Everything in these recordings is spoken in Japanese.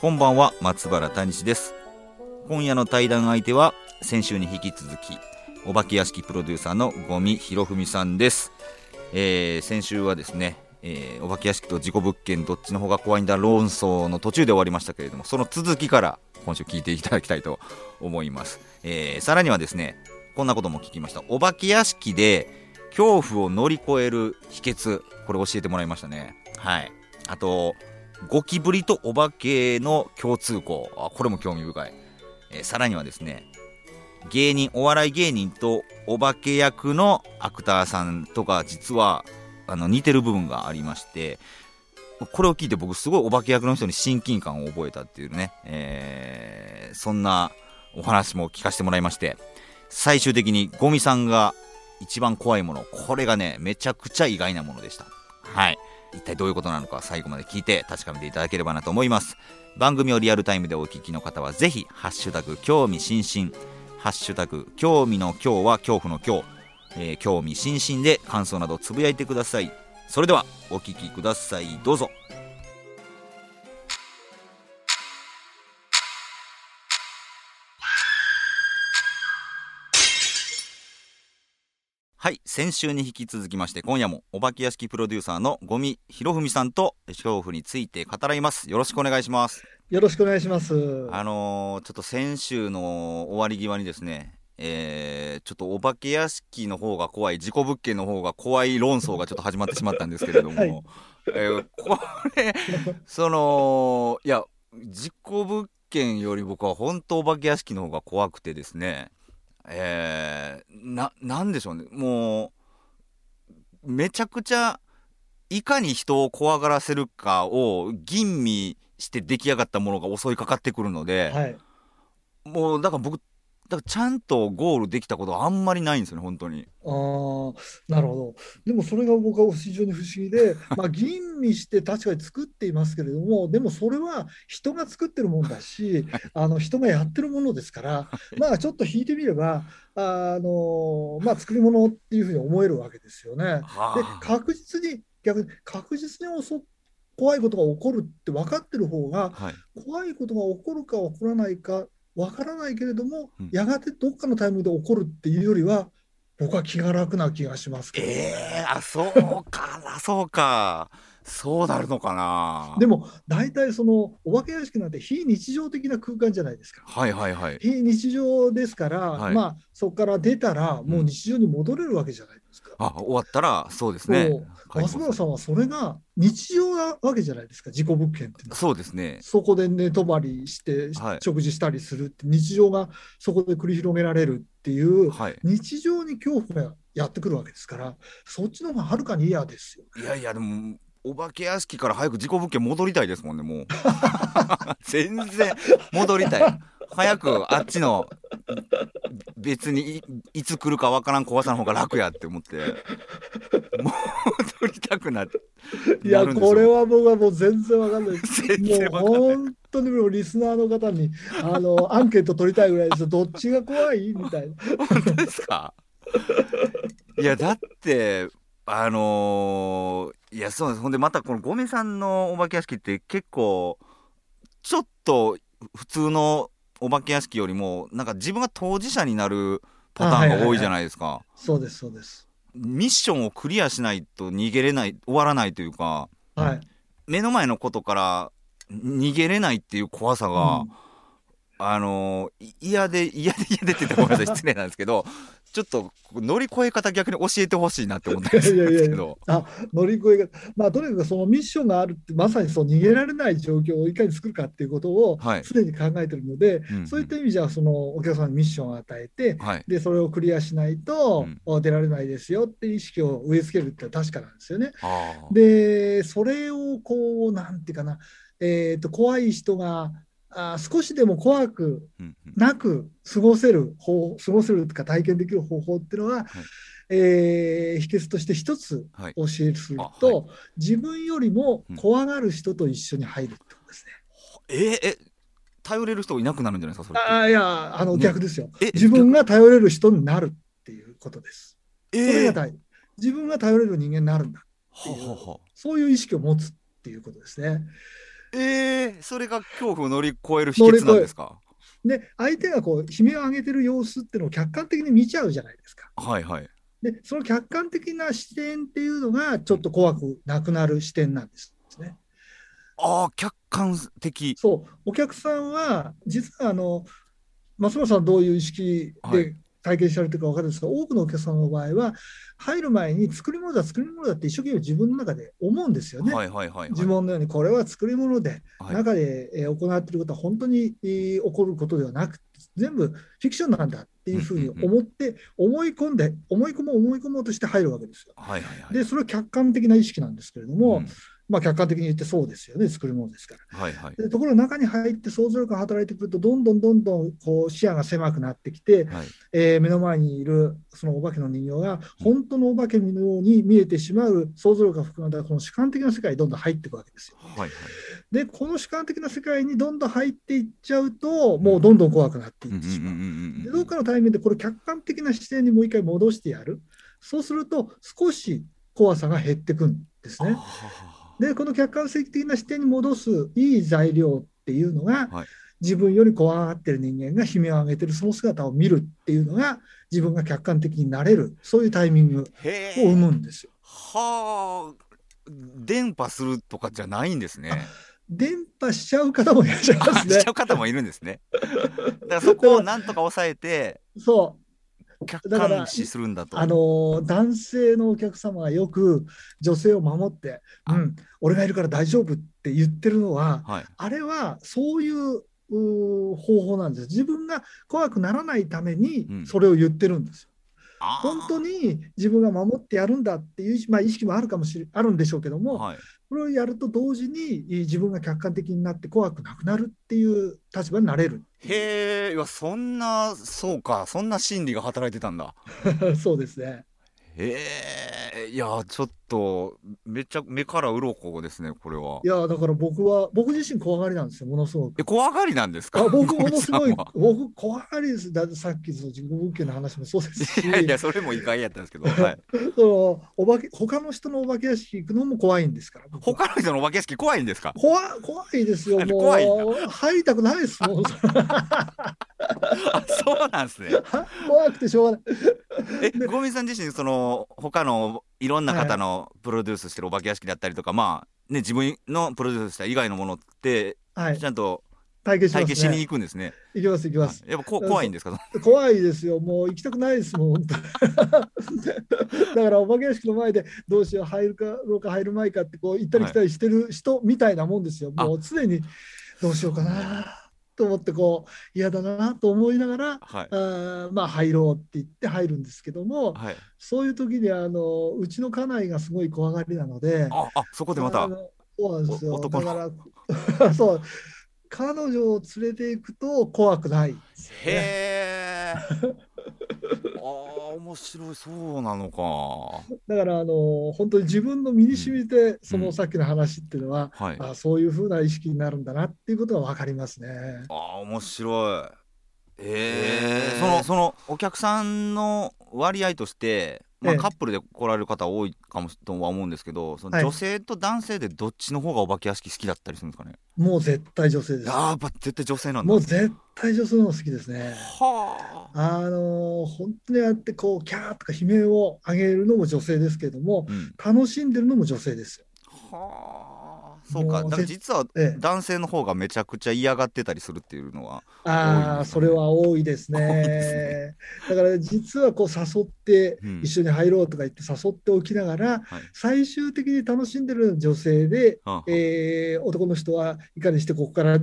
こんばんは松原谷氏です。今夜の対談相手は先週に引き続きお化け屋敷プロデューサーの五味博文さんです、えー、先週はですね、えー、お化け屋敷と事故物件どっちの方が怖いんだ論争の途中で終わりましたけれどもその続きから今週聞いていただきたいと思います、えー、さらにはですねこんなことも聞きました。お化け屋敷で恐怖を乗り越える秘訣これ教えてもらいましたね。はい。あとゴキブリとお化けの共通項。あこれも興味深い、えー、さらにはですね芸人お笑い芸人とお化け役のアクターさんとか実はあの似てる部分がありましてこれを聞いて僕すごいお化け役の人に親近感を覚えたっていうね、えー、そんなお話も聞かせてもらいまして最終的にゴミさんが一番怖いものこれがねめちゃくちゃ意外なものでした。はい。一体どういうことなのか最後まで聞いて確かめていただければなと思います。番組をリアルタイムでお聞きの方はぜひハッシュタグ興味津々。ハッシュタグ興味の今日は恐怖の今日、えー、興味津々で感想などつぶやいてください。それではお聞きください。どうぞ。はい先週に引き続きまして今夜もお化け屋敷プロデューサーの五味博文さんと恐怖について語らいます。よろしくお願いします。よろしくお願いします。あのー、ちょっと先週の終わり際にですねえー、ちょっとお化け屋敷の方が怖い事故物件の方が怖い論争がちょっと始まってしまったんですけれども、はい、えー、これそのいや事故物件より僕は本当お化け屋敷の方が怖くてですねえー、な、なんでしょうね。もう、めちゃくちゃ、いかに人を怖がらせるかを吟味して出来上がったものが襲いかかってくるので、はい、もう、だから僕、だからちゃんとゴールできたことはあんまりないんですよね、本当に。ああ、なるほど。でもそれが僕は非常に不思議で、まあ吟味して確かに作っていますけれども、でもそれは人が作ってるもんだし、あの人がやってるものですから、まあちょっと引いてみれば、あのまあ作り物っていうふうに思えるわけですよね。で、確実に、逆に確実に襲怖いことが起こるって分かってる方が、はい、怖いことが起こるか起こらないかわからないけれども、うん、やがてどっかのタイミングで起こるっていうよりは僕は気が楽な気がしますけど、ね、えー、あそうかな そうかそうなるのかなでも大体そのお化け屋敷なんて非日常的な空間じゃないですか。はいはいはい。非日常ですから、はい、まあそこから出たらもう日常に戻れるわけじゃない。うん、あ終わったらそうですね。松村さんはそれが日常なわけじゃないですか事故物件ってそうですね。そこで寝泊まりして、食事したりするって日常がそこで繰り広げられるっていう、はい、日常に恐怖がやってくるわけですからそっちの方がはるかに嫌ですよ。いやいやでもお化け屋敷から早く事故物件戻りたいですもんね、もう。全然戻りたい。早くあっちの別にいつ来るかわからん怖さの方が楽やって思って戻りたくなっていやこれは僕はもう全然わかんない。もう本当にもうリスナーの方にあのアンケート取りたいぐらいです。どっちが怖い？みたいな。本当ですか？いやだってあのー、いやそうです。ほんでまたこの五味さんのお化け屋敷って結構ちょっと普通のお化け屋敷よりもなんか自分が当事者になるパターンが多いじゃないですか、はいはいはい、そうですそうです。ミッションをクリアしないと逃げれない終わらないというか、はい、目の前のことから逃げれないっていう怖さが、うん、あの嫌で嫌で嫌でって言ったらごめんなさい。失礼なんですけどちょっと乗り越え方逆に教えてほしいなって思ったんですけど。いやいやあ乗り越え方。まあとにかくそのミッションがあるってまさにそう逃げられない状況をいかに作るかっていうことをすでに考えてるので、はい、そういった意味じゃそのお客さんにミッションを与えて、はい、でそれをクリアしないと、出られないですよって意識を植え付けるって確かなんですよね。でそれをこうなんていうかな、えーと怖い人があ少しでも怖くなく過ごせる方過ごせるとか体験できる方法っていうのは、えー秘訣として一つ教えするあと、自分よりもうん。怖がる人と一緒に入るってことですね。えーえ頼れる人いなくなるんじゃないですかそれああいやあのね。逆ですよ、え自分が頼れる人になるっていうことです。えそれがー大事。自分が頼れる人間になるんだはははそういう意識を持つっていうことですね。えー、それが恐怖を乗り越える秘訣なんですか？で相手がこう悲鳴を上げてる様子っていうのを客観的に見ちゃうじゃないですか。はいはい。でその客観的な視点っていうのがちょっと怖くなくなる視点なんですね。ああ客観的。そう。お客さんは実はあの松村さんどういう意識はい。で体験されてるか分かるんですが、多くのお客さんの場合は入る前に作り物だ作り物だって一生懸命自分の中で思うんですよね。はいはいはいはい。呪文のようにこれは作り物で、はい。中でえー行っていることは本当にえー起こることではなく全部フィクションなんだっていうふうに思って思い込んで思い込もう思い込もうとして入るわけですよ。はいはいはい。でそれは客観的な意識なんですけれども、うんまあ客観的に言ってそうですよね。作り物ですから。はいはい。でところが中に入って想像力が働いてくるとどんどんどんどんこう視野が狭くなってきて、はい。えー目の前にいるそのお化けの人形が本当のお化けのように見えてしまう想像力が膨らんだこの主観的な世界にどんどん入っていくわけですよ。はいはい。でこの主観的な世界にどんどん入っていっちゃうともうどんどん怖くなっていってしまう。でどうかのタイミングでこれ客観的な視点にもう一回戻してやる。そうすると少し怖さが減ってくんですね。でこの客観的な視点に戻すいい材料っていうのが、はい。自分より怖がってる人間が悲鳴を上げてるその姿を見るっていうのが自分が客観的になれるそういうタイミングへを生えむんですよ。はあ伝播するとかじゃないんですね。伝播しちゃう方もいらっしゃいますね。しちゃ。う方もいるんですね。だからそこをなんとか抑えて そう客だから観視するんだと。あのー男性のお客様がよく女性を守って「あ。うん俺がいるから大丈夫」って言ってるのははい。あれはそういう方法なんです。自分が怖くならないためにうん。それを言ってるんですよ。あー。本当に自分が守ってやるんだっていうまあ、意識もあるかもしれあるんでしょうけども、はいこれをやると同時に自分が客観的になって怖くなくなるっていう立場になれる。へえいやそんなそうかそんな心理が働いてたんだ そうですね。へえいやちょっとめっちゃ目から鱗ですねこれは。いやだから僕は僕自身怖がりなんですよものすごく。え怖がりなんですか？あ僕ものすごい僕怖がりです。だってさっきの自己物件の話もそうですし。いやいやそれも意外やったんですけど、はい、そのお化け他の人のお化け屋敷行くのも怖いんですから他の人のお化け屋敷怖いんですか？怖怖いですよも 怖い入りたくないですもん。あそうなんですね。怖くてしょうがない。えゴミさん自身その他のい。ろんな方のプロデュースしてるお化け屋敷だったりとか、まあね自分のプロデュースした以外のものってはい。ちゃんと体験しま体験しに行くんですね。行きます行きます。やっぱこ怖いんですか？怖いですよ。もう行きたくないですもん だからお化け屋敷の前でどうしよう入るかろうか入るまいかってこう行ったり来たりしてる人みたいなもんですよ、あ。もう常にどうしようかなと思ってこう嫌だなと思いながらはい。あーまあ入ろうって言って入るんですけどもはい。そういう時にあのうちの家内がすごい怖がりなのでああそこでまた？そうなんですよ。だの。から そう。彼女を連れていくと怖くないへえ。ああ面白いそうなのか。だからあの本当に自分の身に染みて、そうんのさっきの話っていうのは、はい。ああそういうふうな意識になるんだなっていうことが分かりますね。あ面白い。えへーえそのそのお客さんの割合として、まあ、ええ。カップルで来られる方多いかもとは思うんですけどそのはい。女性と男性でどっちの方がお化け屋敷好きだったりするんですかね、もう絶対女性です。やっぱ絶対女性なんだ。もう絶対女性の方が好きですね。はあ、あの本当にあってこうキャーとか悲鳴を上げるのも女性ですけれどもうん、楽しんでるのも女性ですよ。はあそうか。だから実はええ。男性の方がめちゃくちゃ嫌がってたりするっていうのは多いああ、それは多いです多いですね。だから実はこう誘ってうん。一緒に入ろうとか言って誘っておきながら、はい。最終的に楽しんでる女性で、はえー男の人はいかにしてここから、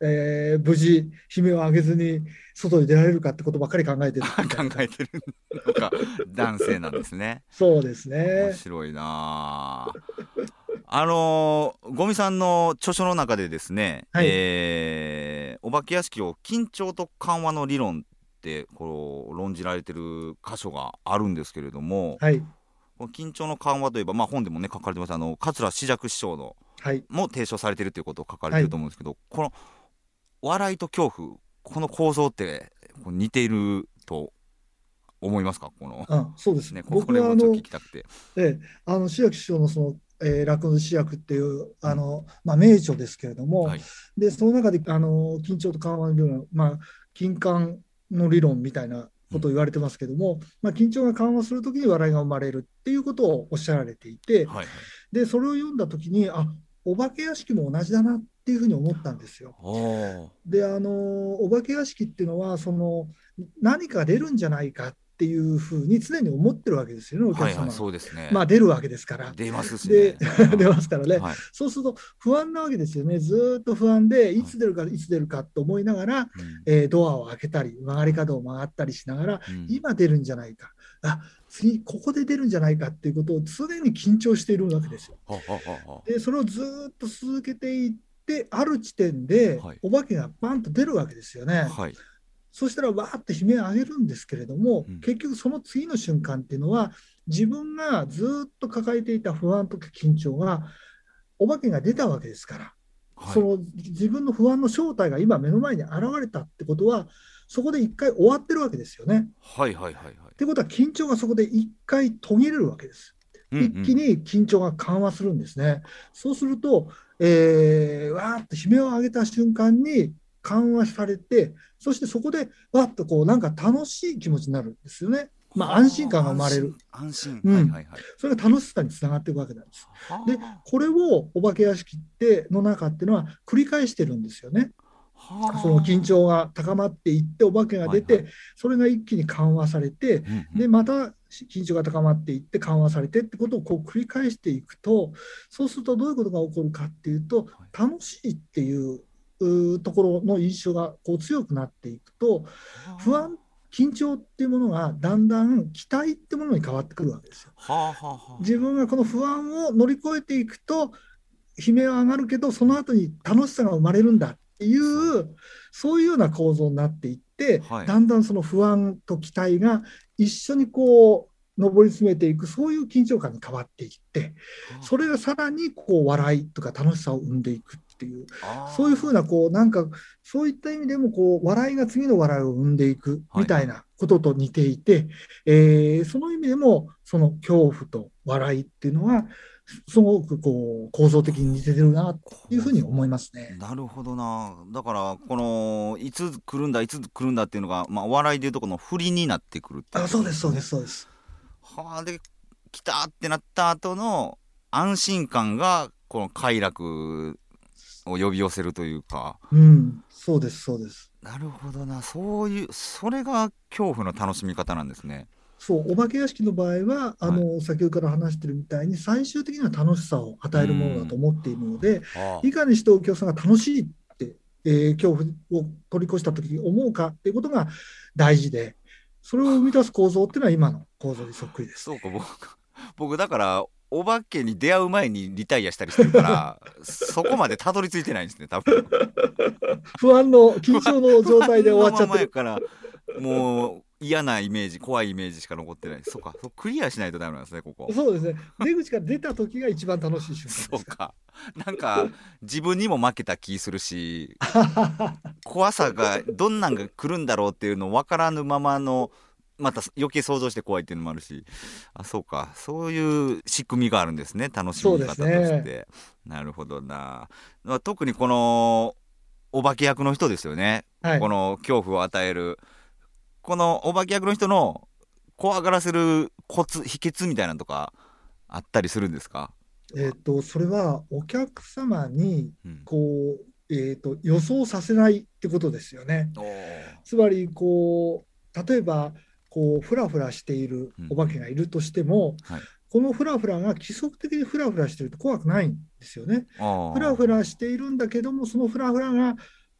えー無事悲鳴を上げずに外に出られるかってことばっかり考えてる 考えてるのが男性なんですね。そうです面ね。白いなああのーゴミさんの著書の中でですね、はいえーお化け屋敷を緊張と緩和の理論ってこう論じられてる箇所があるんですけれども、はい。この緊張の緩和といえば、まあ、本でもね書かれてますあの桂枝雀師匠のはい。も提唱されてるということを書かれてると思うんですけど、この笑いと恐怖この構造ってこう似ていると思いますか？この、あ、そうですね、僕はあの。ええ、あの、志薬師匠のその、えー、落語の志薬っていう、あの、まあ、名著ですけれども、はい。で、その中で、あの、緊張と緩和の理論、まあ、緊緩の理論みたいなことを言われてますけども、まあ、緊張が緩和するときに笑いが生まれるっていうことをおっしゃられていて、はいはい。で、それを読んだときに、あ、お化け屋敷も同じだなっていうふうに思ったんですよ。で、あの、お化け屋敷っていうのは、その、何か出るんじゃないかっていうふうに常に思ってるわけですよね、お客様は。はいはいそうですね。まあ、出るわけですから。出ますしでね。、出ますからね。はいそうすると不安なわけですよね。ずーっと不安で、いつ出るか、いつ出るかと思いながら、うんえードアを開けたり、曲がり角を曲がったりしながら、うん今出るんじゃないか。あ、次、ここで出るんじゃないかっていうことを常に緊張しているわけですよ。で、それをずーっと続けていって、ある地点ではいお化けがバンと出るわけですよね。はいそしたらわーって悲鳴を上げるんですけれども、うん結局その次の瞬間っていうのは、自分がずーっと抱えていた不安とか緊張が、お化けが出たわけですから、はいその自分の不安の正体が今目の前に現れたってことは、そこで一回終わってるわけですよね。はいはいはいはいってことは緊張がそこで一回途切れるわけです。うんうん一気に緊張が緩和するんですね。そうすると、えー、わーっと悲鳴を上げた瞬間に緩和されて、そしてそこでわっとこうなんか楽しい気持ちになるんですよね。まあ安心感が生まれる。安心うんはいはいはいそれが楽しさにつながっていくわけなんです。ではこれをお化け屋敷っての中っていうのは繰り返してるんですよね。あはあその緊張が高まっていってお化けが出て、はいそれが一気に緩和されて、うんうんでまた緊張が高まっていって緩和されてってことをこう繰り返していくとそうするとどういうことが起こるかっていうと楽しいっていうところの印象がこう強くなっていくと不安緊張っていうものがだんだん期待ってものに変わってくるわけですよ。はあはあはあ。自分がこの不安を乗り越えていくと悲鳴は上がるけどその後に楽しさが生まれるんだっていうそう。いうような構造になっていって、はい。だんだんその不安と期待が一緒にこう上り詰めていくそういう緊張感に変わっていってそれがさらにこう笑いとか楽しさを生んでいくっていうそういうふうなこうなんかそういった意味でもこう笑いが次の笑いを生んでいくみたいなことと似ていて、えーその意味でもその恐怖と笑いっていうのはすごくこう構造的に似てるなというふうに思いますね。なるほどなだからこのいつ来るんだいつ来るんだっていうのが、まあ、お笑いでいうとこの振りになってくるっていあそうですそうですそうです。はあで来たってなった後の安心感がこの快楽を呼び寄せるというか。うん。そうですそうです。なるほどな。そういうそれが恐怖の楽しみ方なんですね。そうお化け屋敷の場合はあの、先ほどから話してるみたいに最終的には楽しさを与えるものだと思っているので、あいかにしてお客さんが楽しいって、えー恐怖を取り越したときに思うかっていうことが大事で、それを生み出す構造っていうのは今の構造にそっくりです。そうか僕僕だからお化けに出会う前にリタイアしたりしてるから そこまでたどり着いてないんですね多分。不安の緊張の状態で終わっちゃってる。からもう嫌なイメージ怖いイメージしか残ってない。そうかそうクリアしないとダメなんですねここ。そうですね。出口から出た時が一番楽しい瞬間です。かそうか。なんか自分にも負けた気するし 怖さがどんなんが来るんだろうっていうの分からぬままのまた余計想像して怖いっていうのもあるし。あそうか。そういう仕組みがあるんですね。楽しみ方として、そうでなるほどな、まあ、特にこのお化け役の人ですよね、ら。はい。こ。の恐怖を与える。このお化け役の人の怖がらせるコツ秘訣みたいなのとかあったりするんですか、えっ、と、それはお客様に、うん。こう、えっ、と、予想させないってことですよね。つまり、こう、例えば、こう、ふらふらしているお化けがいるとしても、はい。このふらふらが規則的にふらふらしてると怖くないんですよね。ふらふらしているんだけども、そのふらふらが、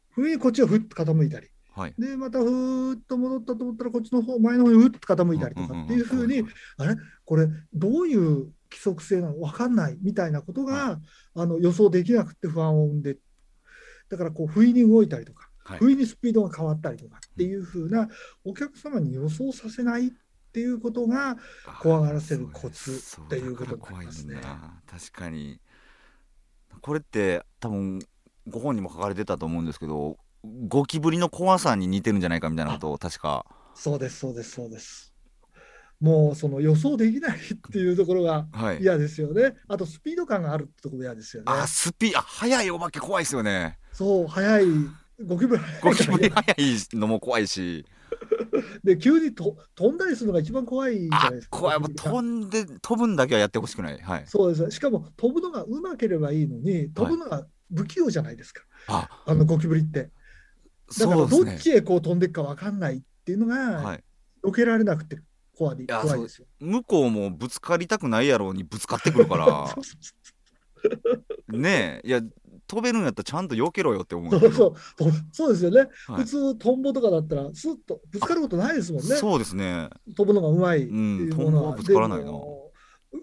ふいこっちがふっと傾いたり、はい。で、またふーっと戻ったと思ったら、こっちの方、前の方にふっと傾いたりとかっていうふうに、あれ？これ、どういう規則性なの？わかんないみたいなことが、あの予想できなくて不安を生んで、だからこう、不意に動いたりとか、はい不意にスピードが変わったりとかっていう風なお客様に予想させないっていうことが怖がらせるコツっていうことになりますね。確かに。これって多分ご本にも書かれてたと思うんですけどゴキブリの怖さに似てるんじゃないかみたいなことを確か。そうですそうですそうです。もうその予想できないっていうところがはい。嫌ですよね。あとスピード感があるってところが嫌ですよね。あスピあ速いお化け怖いですよね。そう速いゴキブリゴキブリ速いのも怖いし。で急にと飛んだりするのが一番怖いじゃなあいですか。怖い。飛んで飛ぶんだけはやってほしくない。はい。そうです。しかも飛ぶのがうまければいいのに飛ぶのが不器用じゃないですか、あ。あのゴキブリって。だからどっちへこう飛んでいくか分かんないっていうのが、はい。避けられなくて怖いや怖いですよ。向こうもぶつかりたくないやろうにぶつかってくるから。ねえ。いや飛べるんやったらちゃんと避けろよって思う。そうそうそうですよね、はい。普通トンボとかだったらスッとぶつかることないですもんね。そうですね。飛ぶのがうまいっていうものは、うんトンボはぶつからないな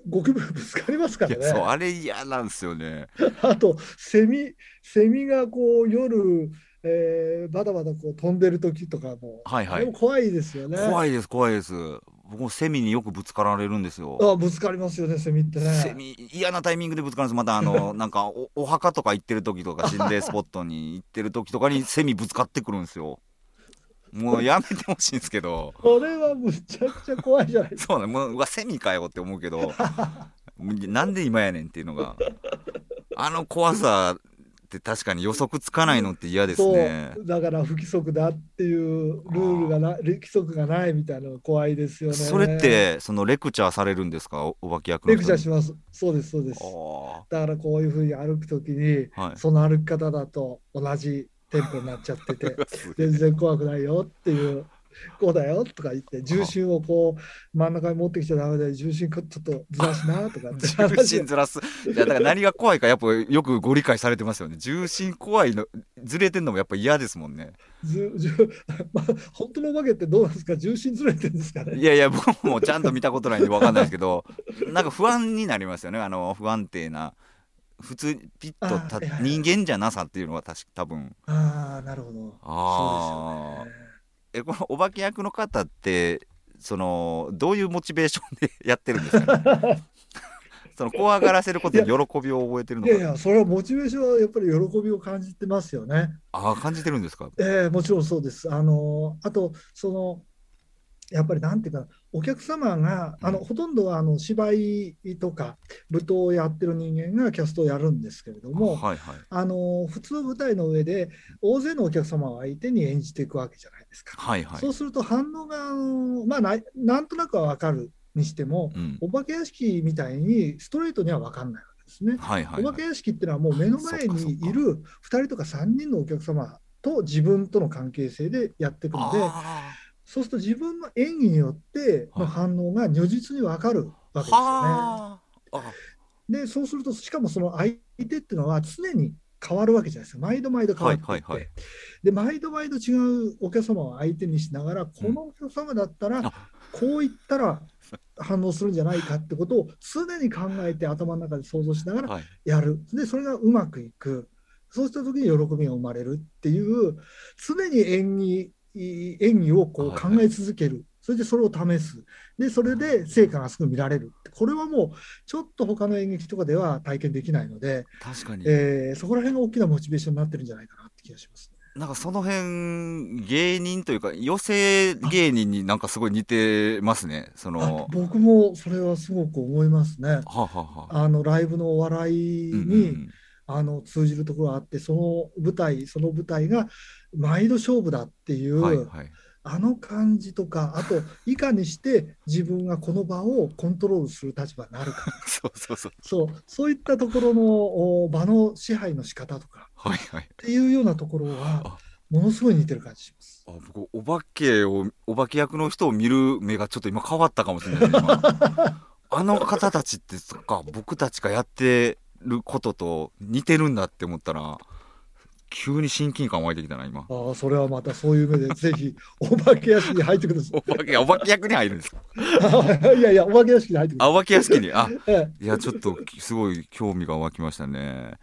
ゴキブリぶつかりますかいやそうらねあれ嫌なんですよね。あとセミセミがこう夜、えー、バタバタこう飛んでる時とかも、はいはい。も怖いですよね。怖いです怖いです僕もセミによくぶつかられるんですよ。あぶつかりますよねセミってね。セミ嫌なタイミングでぶつかるんですまたあの なんかおお墓とか行ってる時とか心霊スポットに行ってる時とかにセミぶつかってくるんですよ。もうやめてほしいんですけど。これはむちゃくちゃ怖いじゃないですか。そうねもううわセミかよって思うけど なんで今やねんっていうのが。あの怖さって確かに予測つかないのって嫌ですね。そう。だから不規則だっていうルールがな規則がないみたいなのが怖いですよね。それってそのレクチャーされるんですか？おお化け役のレクチャーします。そうですそうです。あだからこういうふうに歩くときにあはい。その歩き方だと同じテンポになっちゃってて 全然怖くないよっていう こうだよとか言って重心をこう真ん中に持ってきちゃダメで重心ちょっとずらしなとか 重心ずらす。いやだから何が怖いかやっぱよくご理解されてますよね。重心怖いのずれてんのもやっぱ嫌ですもんね。ずじゅ まあ、本当のお化けってどうなんですか？重心ずれてるんですかね？いやいや僕もちゃんと見たことないんで分かんないですけどなんか不安になりますよね。あの不安定な普通ピッとた人間じゃなさっていうのは確か多分。ああなるほど。ああねえこのお化け役の方ってそのどういうモチベーションで やってるんですかね？その怖がらせることに喜びを覚えてるのかいやいや、それはモチベーションはやっぱり喜びを感じてますよね。ああ感じてるんですか？ええもちろんそうです。あのあと、その、やっぱりなんていうかな、お客様が、あのうんほとんどはあの芝居とか舞踏をやってる人間がキャストをやるんですけれども、はいはい。あの普通舞台の上で大勢のお客様を相手に演じていくわけじゃないですか。はいはい。そうすると反応が、あのまあな、なんとなくは分かるにしても、うん。お化け屋敷みたいにストレートには分かんないわけですね。はいはいはい。お化け屋敷っていうのはもう目の前にいる2人とか3人のお客様と自分との関係性でやっていくのであそうすると自分の演技によっての反応が如実に分かるわけですよね。でそうするとしかもその相手っていうのは常に変わるわけじゃないですか。毎度毎度変わっていって、はいはいはい。で毎度毎度違うお客様を相手にしながらこのお客様だったらあ。こう言ったら反応するんじゃないかってことを常に考えて頭の中で想像しながらはい。やる。で、それがうまくいく。そうした時に喜びが生まれるっていう、常に演技、演技をこう考え続ける。それでそれを試す。で、それで成果がすぐ見られる。これはもう、ちょっと他の演劇とかでは体験できないので、確かに、えーそこら辺が大きなモチベーションになってるんじゃないかなって気がしますね。なんかその辺芸人というか寄せ芸人になんかすごい似てますねそあの僕もそれはすごく思いますね。はあ、はあはああのライブのお笑いうんうんに、うんあの通じるところがあってその舞台その舞台が毎度勝負だっていう、はいはい。あの感じとかあといかにして自分がこの場をコントロールする立場になるか。そうそうそう。そうそういったところのお場の支配の仕方とかはいはい。っていうようなところはあ。ものすごい似てる感じします。あ僕お化けをお化け役の人を見る目がちょっと今変わったかもしれない あの方たちってそっか僕たちがやってることと似てるんだって思ったら急に親近感湧いてきたな今。ああそれはまたそういう目でぜひお化け屋敷に入ってくださお化けお化け役に入るんですか？い。いやいやお化け屋敷に入ってくださあお化け屋敷に？あい。ええ。いやちょっとすごい興味が湧きましたね。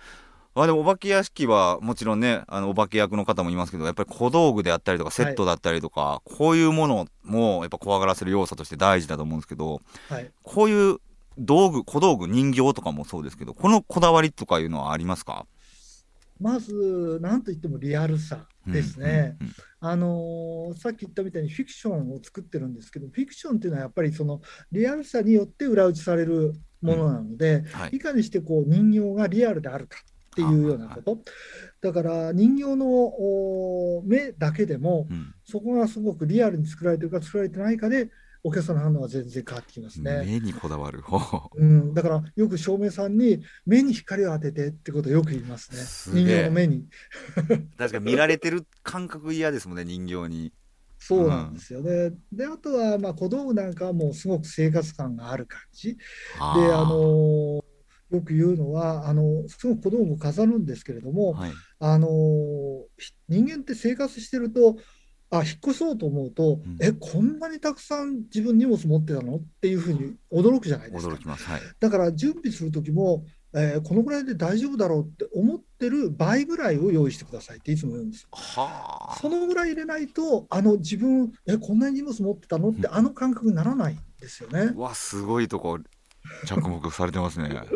あでもお化け屋敷はもちろんねあのお化け役の方もいますけどやっぱり小道具であったりとかセットだったりとか、こういうものもやっぱ怖がらせる要素として大事だと思うんですけどはい、こういう道具小道具人形とかもそうですけどこのこだわりとかいうのはありますか？まず、なんといってもリアルさですね。うんうんあのーさっき言ったみたいにフィクションを作ってるんですけど、フィクションっていうのはやっぱりそのリアルさによって裏打ちされるものなので、うん。はい。いかにしてこう人形がリアルであるかっていうようなこと。だから人形のお目だけでも、うん。そこがすごくリアルに作られてるか作られてないかで、お客さんの反応は全然変わってきますね。目にこだわるほううん、だからよく照明さんに目に光を当ててってことをよく言いますね。人形の目に。確かに見られてる感覚嫌ですもんね人形にそうなんですよね。で、あとはまあ小道具なんかはもうすごく生活感がある感じ。で、ああのーよく言うのは、あのすごく小道具を飾るんですけれども、はいあの人間って生活してると、あ、引っ越そうと思うと、うん。え、こんなにたくさん自分荷物持ってたの？っていうふうに驚くじゃないですか。驚。きます。はい。だから準備する時も、えーこのぐらいで大丈夫だろうって思ってる倍ぐらいを用意してくださいっていつも言うんですよ。はあ。そのぐらい入れないと、あの自分、え、こんなに荷物持ってたの？って、あの感覚にならないんですよね。うわすごいとこ着目されてますね。だか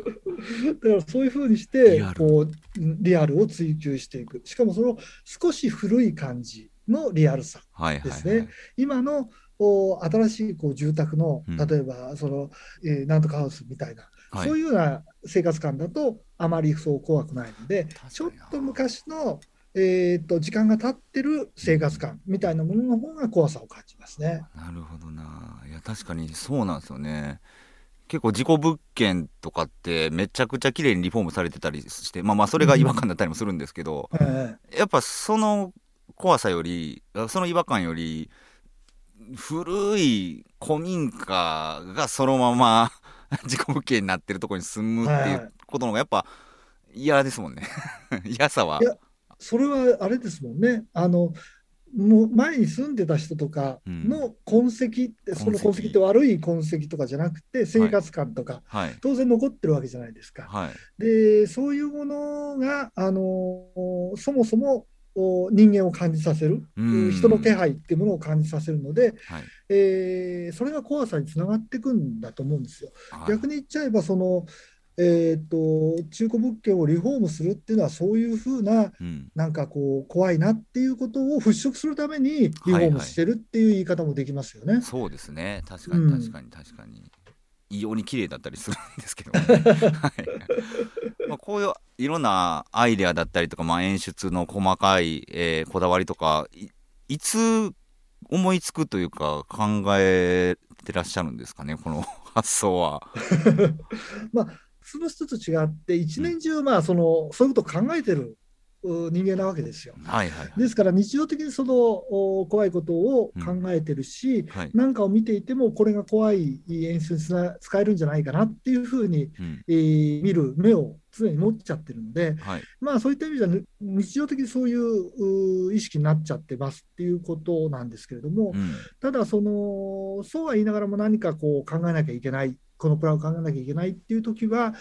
らそういうふうにしリてこう、リアルを追求していく。しかもその少し古い感じのリアルさ。はいはいですはいね。今のこう新しいこう住宅のうん。例えばその、えーなんとかハウスみたいな、はい。そういうような生活感だとあまりそう怖くないのでちょっと昔の、えー、と時間が経ってる生活感みたいなものの方が怖さを感じますね。なるほどな。いや確かにそうなんですよね。結構事故物件とかってめちゃくちゃ綺麗にリフォームされてたりしてまあまあそれが違和感だったりもするんですけど、え。やっぱその怖さよりその違和感より古い古民家がそのまま事故物件になってるところに住むってはいいうはいことの方がやっぱ嫌ですもんね。嫌さは。いやそれはあれですもんね。あのもう前に住んでた人とかの痕跡って、その痕跡って悪い痕跡とかじゃなくて生活感とか、はい。当然残ってるわけじゃないですか。はい。でそういうものが、あのそもそもお人間を感じさせる、うん。人の気配っていうものを感じさせるので、はい。えーそれが怖さにつながっていくんだと思うんですよ。はい。逆に言っちゃえばその、えー、と中古物件をリフォームするっていうのはそういうふうなうん。なんかこう怖いなっていうことを払拭するためにリフォームしてるっていう言い方もできますよね。そうですね。確かにうん。確かに確かに、異様に綺麗だったりするんですけど、ね。はい。まあ、こういういろんなアイデアだったりとか、まあ、演出の細かい、えーこだわりとかいつ思いつくというか考えてらっしゃるんですかねこの発想は。まあその人と違って一年中まあそのそういうこと考えてる人間なわけですよ。はいはいはい。ですから日常的にそのお怖いことを考えてるし、はい。なんかを見ていてもこれが怖い演出に使えるんじゃないかなっていうふうに、うん。えー見る目を常に持っちゃってるので、はい。まあそういった意味ではぬ日常的にそういうう意識になっちゃってますっていうことなんですけれども、うん。ただそのそうは言いながらも何かこう考えなきゃいけないこのプランを考えなきゃいけないっていう時は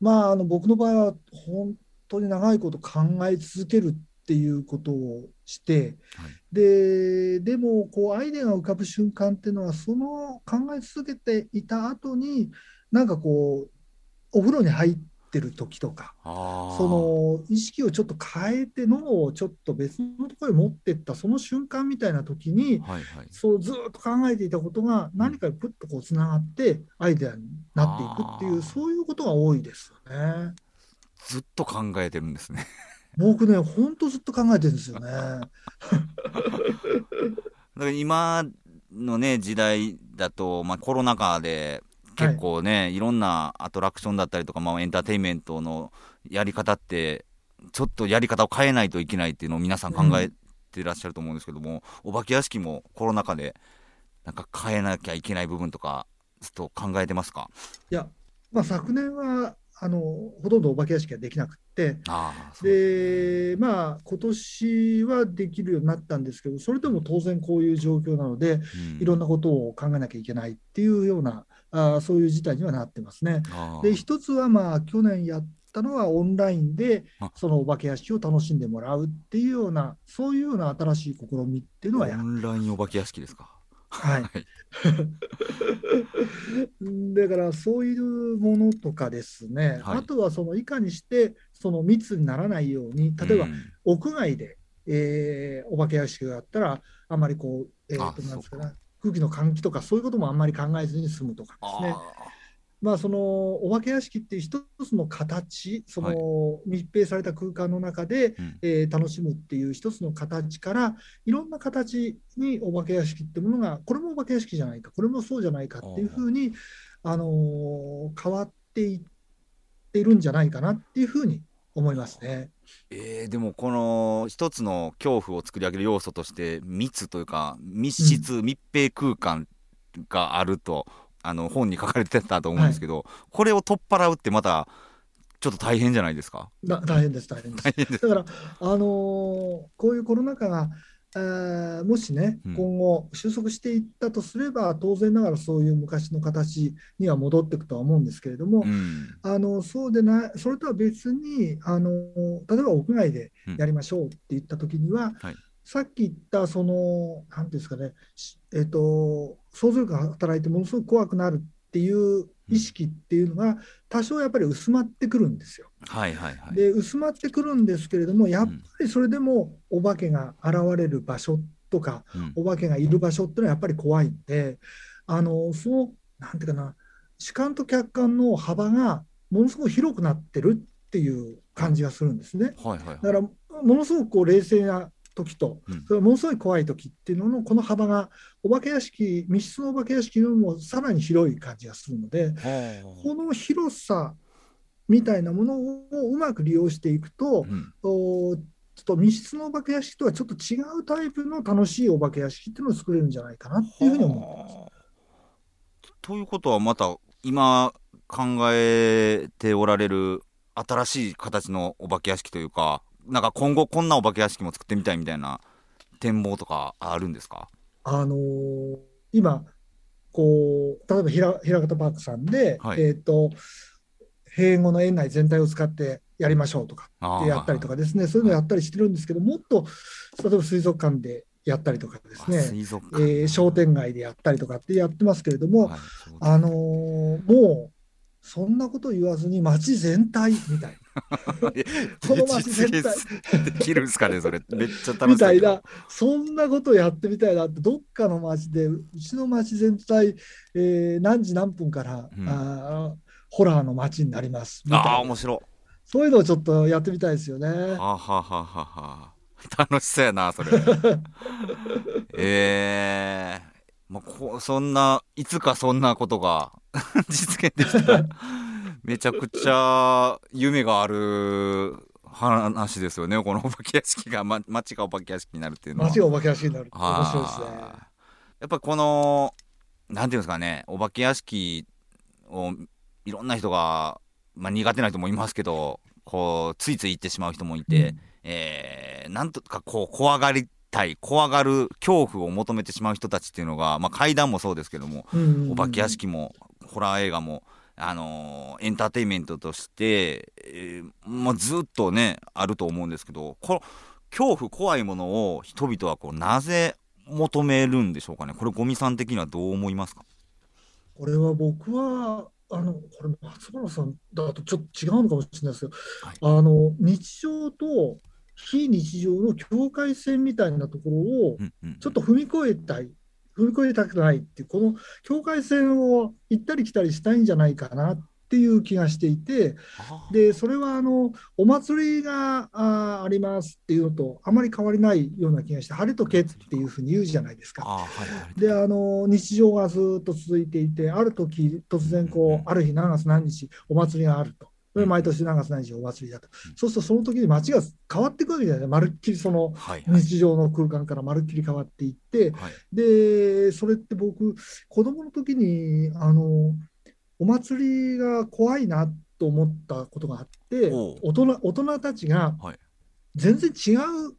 まああの僕の場合は本当に長いこと考え続けるっていうことをして、はい。ででもこうアイデアが浮かぶ瞬間っていうのはその考え続けていた後になんかこうお風呂に入ってる時とかその意識をちょっと変えて脳をちょっと別のところに持ってったその瞬間みたいな時にはいはい。そうずっと考えていたことが何かにプッとこうつながってアイデアになっていくっていうそういうことが多いですよね。ずっと考えてるんですね。僕ね本当ずっと考えてるんですよね。だから今のね時代だと、まあ、コロナ禍で結構ね、い、ろんなアトラクションだったりとか、まあ、エンターテインメントのやり方ってちょっとやり方を変えないといけないっていうのを皆さん考えてらっしゃると思うんですけども、お化け屋敷もコロナ禍でなんか変えなきゃいけない部分とかずっと考えてますか？いや、まあ、昨年はあのほとんどお化け屋敷ができなくって。でまあ今年はできるようになったんですけどそれでも当然こういう状況なのでうん。いろんなことを考えなきゃいけないっていうようなあーそういう事態にはなってますね。で一つはまあ去年やっったのはオンラインであ。そのお化け屋敷を楽しんでもらうっていうようなそういうような新しい試みっていうのはやオンラインお化け屋敷ですか？はい。はい。だからそういうものとかですね、はい。あとはそのいかにしてその密にならないように例えばうん。屋外で、えーお化け屋敷があったらあんまりこう、えーあとなんですかね空気の換気とかそういうこともあんまり考えずに済むとかですね。あまあ、そのお化け屋敷っていう一つの形、その密閉された空間の中で、ーうん。えー楽しむっていう一つの形から、いろんな形にお化け屋敷ってものが、これもお化け屋敷じゃないか、これもそうじゃないかっていうふうに、あのー変わっていっているんじゃないかなっていうふうに思いますね。えーでもこの一つの恐怖を作り上げる要素として密というか密室、密閉空間があるとあの本に書かれてたと思うんですけど、これを取っ払うってまたちょっと大変じゃないですか？だ大変です、大変です。です。だから、あのーこういうコロナ禍が、えーもしねうん、今後収束していったとすれば、当然ながらそういう昔の形には戻っていくとは思うんですけれども、うん。あのそうでない、それとは別に、あの例えば屋外でやりましょうって言ったときには、はいさっき言った、その、なんていうんですかね、しえっと、想像力が働いてものすごく怖くなるっていう意識っていうのが、多少やっぱり薄まってくるんですよ。はいはいはいで薄まってくるんですけれども、やっぱりそれでもお化けが現れる場所とか、うんお化けがいる場所っていうのはやっぱり怖いんで、あのそのなんていうかな、主観と客観の幅がものすごく広くなってるっていう感じがするんですね。はいはいはいだから、ものすごくこう冷静な時と、うん。それからものすごい怖い時っていうののこの幅が、お化け屋敷、密室のお化け屋敷よりもさらに広い感じがするので、はこの広さみたいなものをうまく利用していくとあ、うん。おちょっと密室のお化け屋敷とはちょっと違うタイプの楽しいお化け屋敷っていうのを作れるんじゃないかなっていうふうに思ってます。はあということはまた今考えておられる新しい形のお化け屋敷というかなんか今後こんなお化け屋敷も作ってみたいみたいな展望とかあるんですか？あのー今こう例えばひら平方パークさんで、はい。えっ、と閉園後の園内全体を使ってやりましょうとかあでやったりとかですね、そういうのやったりしてるんですけど、もっと例えば水族館でやったりとかですあね、水族え館、ー商店街でやったりとかってやってますけれども、はいあのーもうそんなこと言わずに街全体みたいな、この街全体。できるんですかねそれ。めっちゃ楽しみたいな、そんなことやってみたいなって、どっかの街で、うちの街全体、えー何時何分から、うん。あーホラーの街になります。みたいな。ああ面白い。そういうのをちょっとやってみたいですよね。はあはあはあはあ。はあ楽しそうやなそれ。ええまあ、こうそんないつかそんなことが 実現できたら めちゃくちゃ夢がある話ですよね。このお化け屋敷が、ま、街がお化け屋敷になるっていうのは。街がお化け屋敷になるって面白いですね。やっぱこのなんていうんですかね。お化け屋敷をいろんな人が、まあ、苦手な人もいますけどこうついつい行ってしまう人もいて、えーなんとかこう怖がりたい怖がる恐怖を求めてしまう人たちっていうのが、まあ、怪談もそうですけども、お化け屋敷もホラー映画も、あのーエンターテインメントとして、えーまあ、ずっとねあると思うんですけどこの恐怖怖いものを人々はこうなぜ求めるんでしょうかね？これゴミさん的にはどう思いますか？これは僕は、あの、これ松原さんだとちょっと違うのかもしれないですけど、はい。あの、日常と非日常の境界線みたいなところをちょっと踏み越えたい、踏み越えたくないっていう、この境界線を行ったり来たりしたいんじゃないかなっていう気がしていて、で、それはあの、お祭りがあーありますっていうのとあまり変わりないような気がして、晴れとけっていうふうに言うじゃないですか。あーはいはい。で、あの、日常がずっと続いていて、ある時、突然こう、ある日何月何日、お祭りがあると。で毎年何月何日お祭りだと。そうするとその時に街が変わっていくわけじゃない。まるっきりそのはいはい。日常の空間からまるっきり変わっていって、はい。で、それって僕、子供の時に、あの、お祭りが怖いなと思ったことがあって、大人、大人たちがはい。全然違う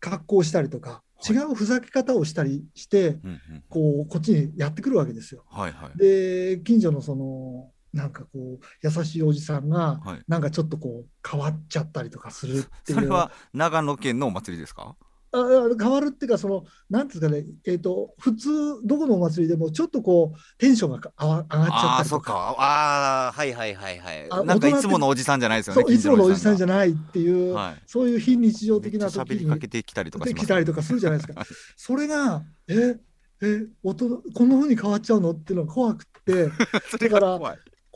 格好をしたりとか、はい。違うふざけ方をしたりして、うんうん。こう、こっちにやってくるわけですよ。はいはい。で、近所のその、なんかこう優しいおじさんがはい。なんかちょっとこう変わっちゃったりとかするっていう。それは長野県のお祭りですか？ああ変わるっていうかそのなんですかねえっ、と普通どこのお祭りでもちょっとこうテンションがあわ上がっちゃったりとか。そっか。ああはいはいはいはい。あなんかいつものおじさんじゃないですよねいつものおじさんじゃないっていう、はい。そういう非日常的な時に喋りかけてきたりとかしでますきたりとかするじゃないですか。それがええ大人こんな風に変わっちゃうの？っていうのが怖くって。それが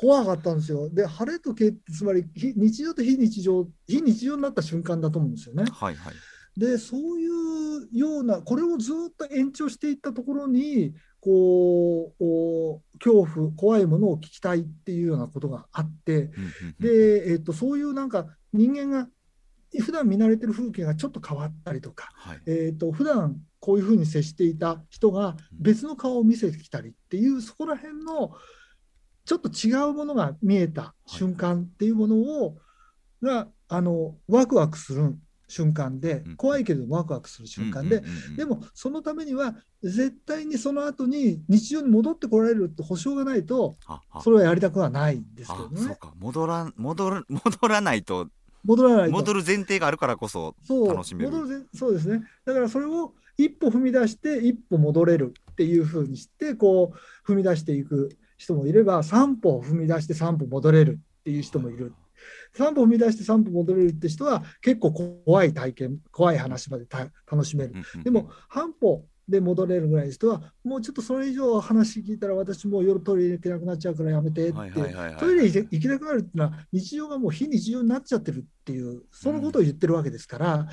怖かったんですよ。で晴れとけってつまり非日常と非日常非日常になった瞬間だと思うんですよね。はいはいでそういうようなこれをずっと延長していったところにこうお恐怖怖いものを聞きたいっていうようなことがあってで、えっとそういうなんか人間が普段見慣れてる風景がちょっと変わったりとか、はいえっと普段こういうふうに接していた人が別の顔を見せてきたりっていうそこら辺のちょっと違うものが見えた瞬間っていうものをがあのワクワクする瞬間でうん。怖いけれどもワクワクする瞬間ででもそのためには絶対にその後に日常に戻ってこられるって保証がないとそれはやりたくはないんですけどね。あそうか。戻ら戻る戻らないと。戻らないと。戻る前提があるからこそ楽しめる。戻るぜそうですね。だからそれを一歩踏み出して一歩戻れるっていうふうにしてこう踏み出していく人もいれば3歩踏み出して3歩戻れるっていう人もいる。3歩踏み出して3歩戻れるって人は結構怖い体験怖い話までた楽しめる。でも半歩で戻れるぐらいの人はもうちょっとそれ以上話聞いたら私もう夜トイレ行けなくなっちゃうからやめてってトイレ行け行けなくなるっていうのは日常がもう非日常になっちゃってるっていうそのことを言ってるわけですから、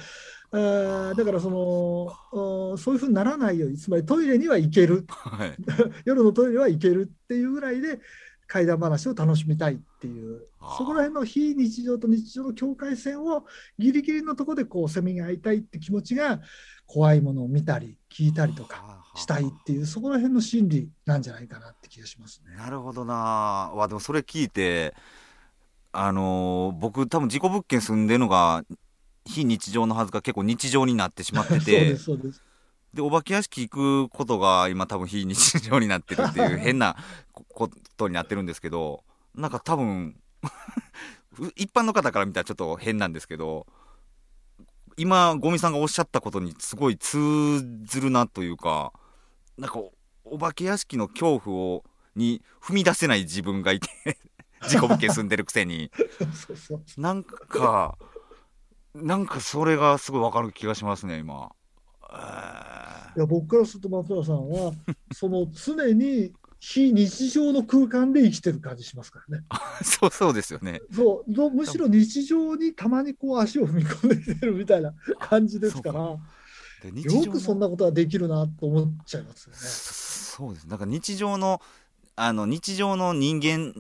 だからそのそういうふうにならないようにつまりトイレには行ける。はい。夜のトイレは行けるっていうぐらいで怪談話を楽しみたいっていう。そこら辺の非日常と日常の境界線をギリギリのところでこうせめぎ合いたいって気持ちが怖いものを見たり聞いたりとかしたいっていうそこら辺の心理なんじゃないかなって気がしますね。なるほどな。わでもそれ聞いてあのー僕多分事故物件住んでるのが非日常のはずが結構日常になってしまって そうでてすそうです。でお化け屋敷行くことが今多分非日常になってるっていう変なこことになってるんですけどなんか多分う 一般の方から見たらちょっと変なんですけど今ゴミさんがおっしゃったことにすごい通ずるなというかなんかおお化け屋敷の恐怖をに踏み出せない自分がいて事故物件住んでるくせに。なんかなんかそれがすごいわかる気がしますね今。えーいや僕からすると松原さんは その常に非日常の空間で生きてる感じしますからね。そうそうですよね。そうどむしろ日常にたまにこう足を踏み込んできてるみたいな感じですからよくそんなことができるなと思っちゃいますよね。そうですなんか日常のあの日常の人間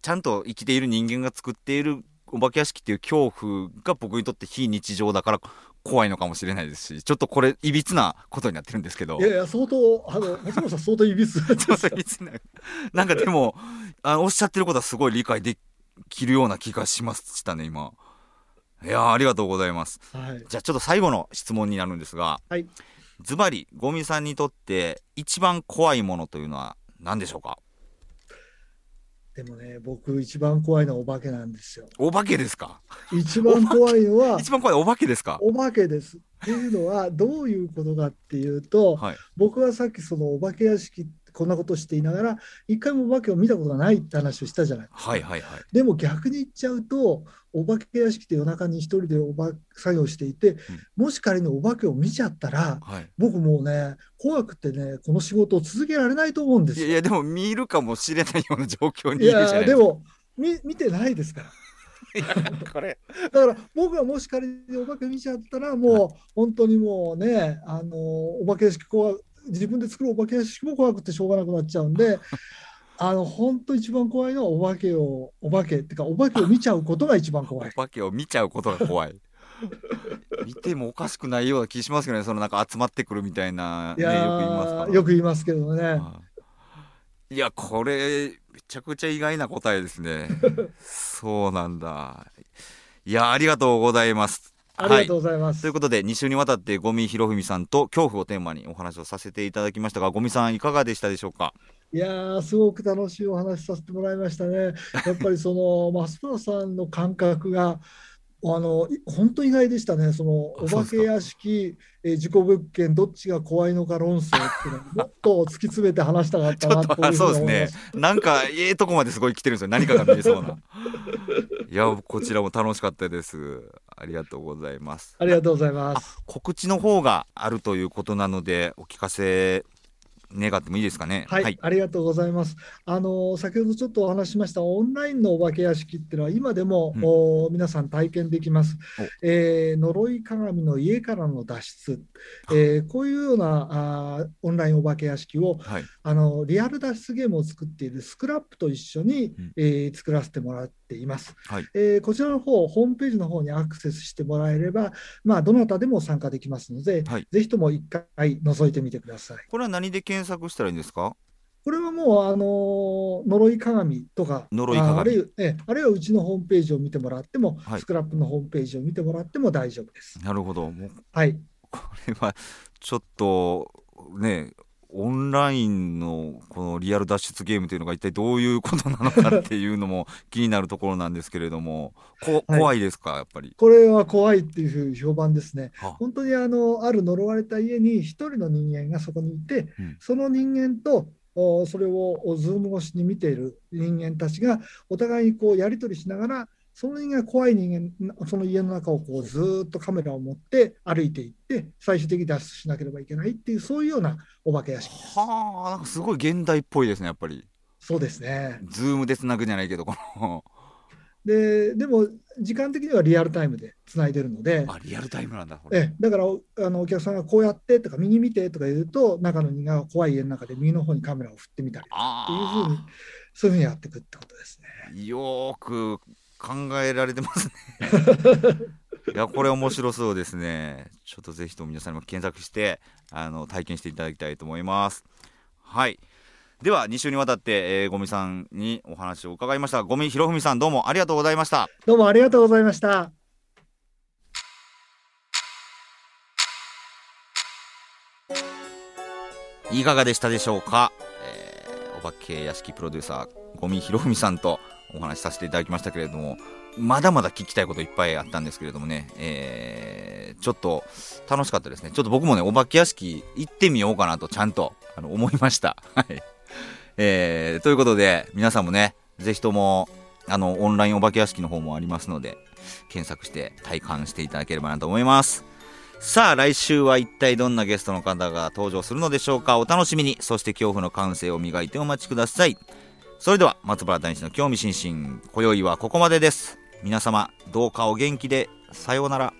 ちゃんと生きている人間が作っているお化け屋敷っていう恐怖が僕にとって非日常だから怖いのかもしれないですしちょっとこれいびつなことになってるんですけど。いやいや相当あの 松本さん相当いびつな。なんかでもあのおっしゃってることはすごい理解できるような気がしましたね今。いやーありがとうございます。はい。じゃあちょっと最後の質問になるんですがはい。ズバリゴミさんにとって一番怖いものというのは何でしょうか？でもね僕一番怖いのはお化けなんですよ。お化けですか？一番怖いのは一番怖いお化けですか？お化けです。っていうのはどういうことかっていうと、はい僕はさっきそのお化け屋敷こんなことしていながら一回もお化けを見たことがないって話をしたじゃないですか。はいはいはいでも逆に言っちゃうとお化け屋敷って夜中に一人でおば作業していて、もし仮にお化けを見ちゃったらはい僕もうね怖くてねこの仕事を続けられないと思うんですよ。いやでも見るかもしれないような状況にいいるじゃでも見見てないですから。いやこれ だから僕がもし仮にお化け見ちゃったらもう本当にもうねあのお化け屋敷怖自分で作るお化け屋敷も怖くてしょうがなくなっちゃうんで あの本当一番怖いのはお化けをお化けっていうかお化けを見ちゃうことが一番怖い。お化けを見ちゃうことが怖い。見てもおかしくないような気しますけどねそのなんか集まってくるみたいな、ね、いやよく言いますから。ーよく言いますけどね。はい。いやこれめちゃくちゃ意外な答えですね。そうなんだ。いやありがとうございますありがとうございます。ということで2週にわたってゴミひろふみさんと恐怖をテーマにお話をさせていただきましたがゴミさんいかがでしたでしょうか？いやー、すごく楽しいお話させてもらいましたね。やっぱりその松原さんの感覚があの本当意外でしたね、そのお化け屋敷、えー、事故物件、どっちが怖いのか論争っていうのをもっと突き詰めて話したかったなとそうですね、なんかええとこまですごい来てるんですよ、何かが見えそうな。いや、こちらも楽しかったです。ありがとうございます。ありがとうございます。告知の方があるということなので、お聞かせ願ってもいいですかね？はい、はい、ありがとうございます。あの先ほどちょっとお話しましたオンラインのお化け屋敷っていうのは今でも、うん、お皆さん体験できます。えー、呪い鏡の家からの脱出、えー、こういうようなあオンラインお化け屋敷を、はい、あのリアル脱出ゲームを作っているスクラップと一緒に、うん、えー、作らせてもらっています。はい、えー、こちらの方ホームページの方にアクセスしてもらえれば、まあどなたでも参加できますので、はい、ぜひとも一回覗いてみてください。これは何で検索したらいいんですか？これはもう、あの呪い鏡とか、呪い鏡あるいあるいはうちのホームページを見てもらっても、はい、スクラップのホームページを見てもらっても大丈夫です。なるほど。はい。これはちょっとね、オンラインのこのリアル脱出ゲームというのが一体どういうことなのかっていうのも気になるところなんですけれども、こ怖いですか、やっぱり？これは怖いっていう評判ですね。本当にあのある呪われた家に一人の人間がそこにいて、うん、その人間とそれをズーム越しに見ている人間たちがお互いにこうやり取りしながらその人間怖い人間、その家の中をこうずっとカメラを持って歩いていって、最終的に脱出しなければいけないっていう、そういうようなお化け屋敷。はあ、なんかすごい現代っぽいですね、やっぱり。そうですね。ズームでつなぐじゃないけど、このででも時間的にはリアルタイムでつないでるのであリアルタイムなんだえだからあのお客さんがこうやってとか右見てとか言うと中の人が怖い家の中で右の方にカメラを振ってみたりっていうふうにそういうふうにやっていくってことですね。よく考えられてますね。いやこれ面白そうですね。ちょっとぜひとも皆さんも検索してあの体験していただきたいと思います。はい。では2週にわたって、えー、ゴミさんにお話を伺いました。ゴミひろふみさんどうもありがとうございました。どうもありがとうございました。いかがでしたでしょうか、えー、お化け屋敷プロデューサーゴミひろふみさんとお話しさせていただきましたけれども、まだまだ聞きたいこといっぱいあったんですけれどもね、えー、ちょっと楽しかったですね。ちょっと僕もね、お化け屋敷行ってみようかなとちゃんとあの思いました。はい。えー、ということで、皆さんもね、ぜひとも、あの、オンラインお化け屋敷の方もありますので、検索して体感していただければなと思います。さあ、来週は一体どんなゲストの方が登場するのでしょうかお楽しみに。そして恐怖の感性を磨いてお待ちください。それでは松原大地の興味津々今宵はここまでです。皆様どうかお元気でさようなら。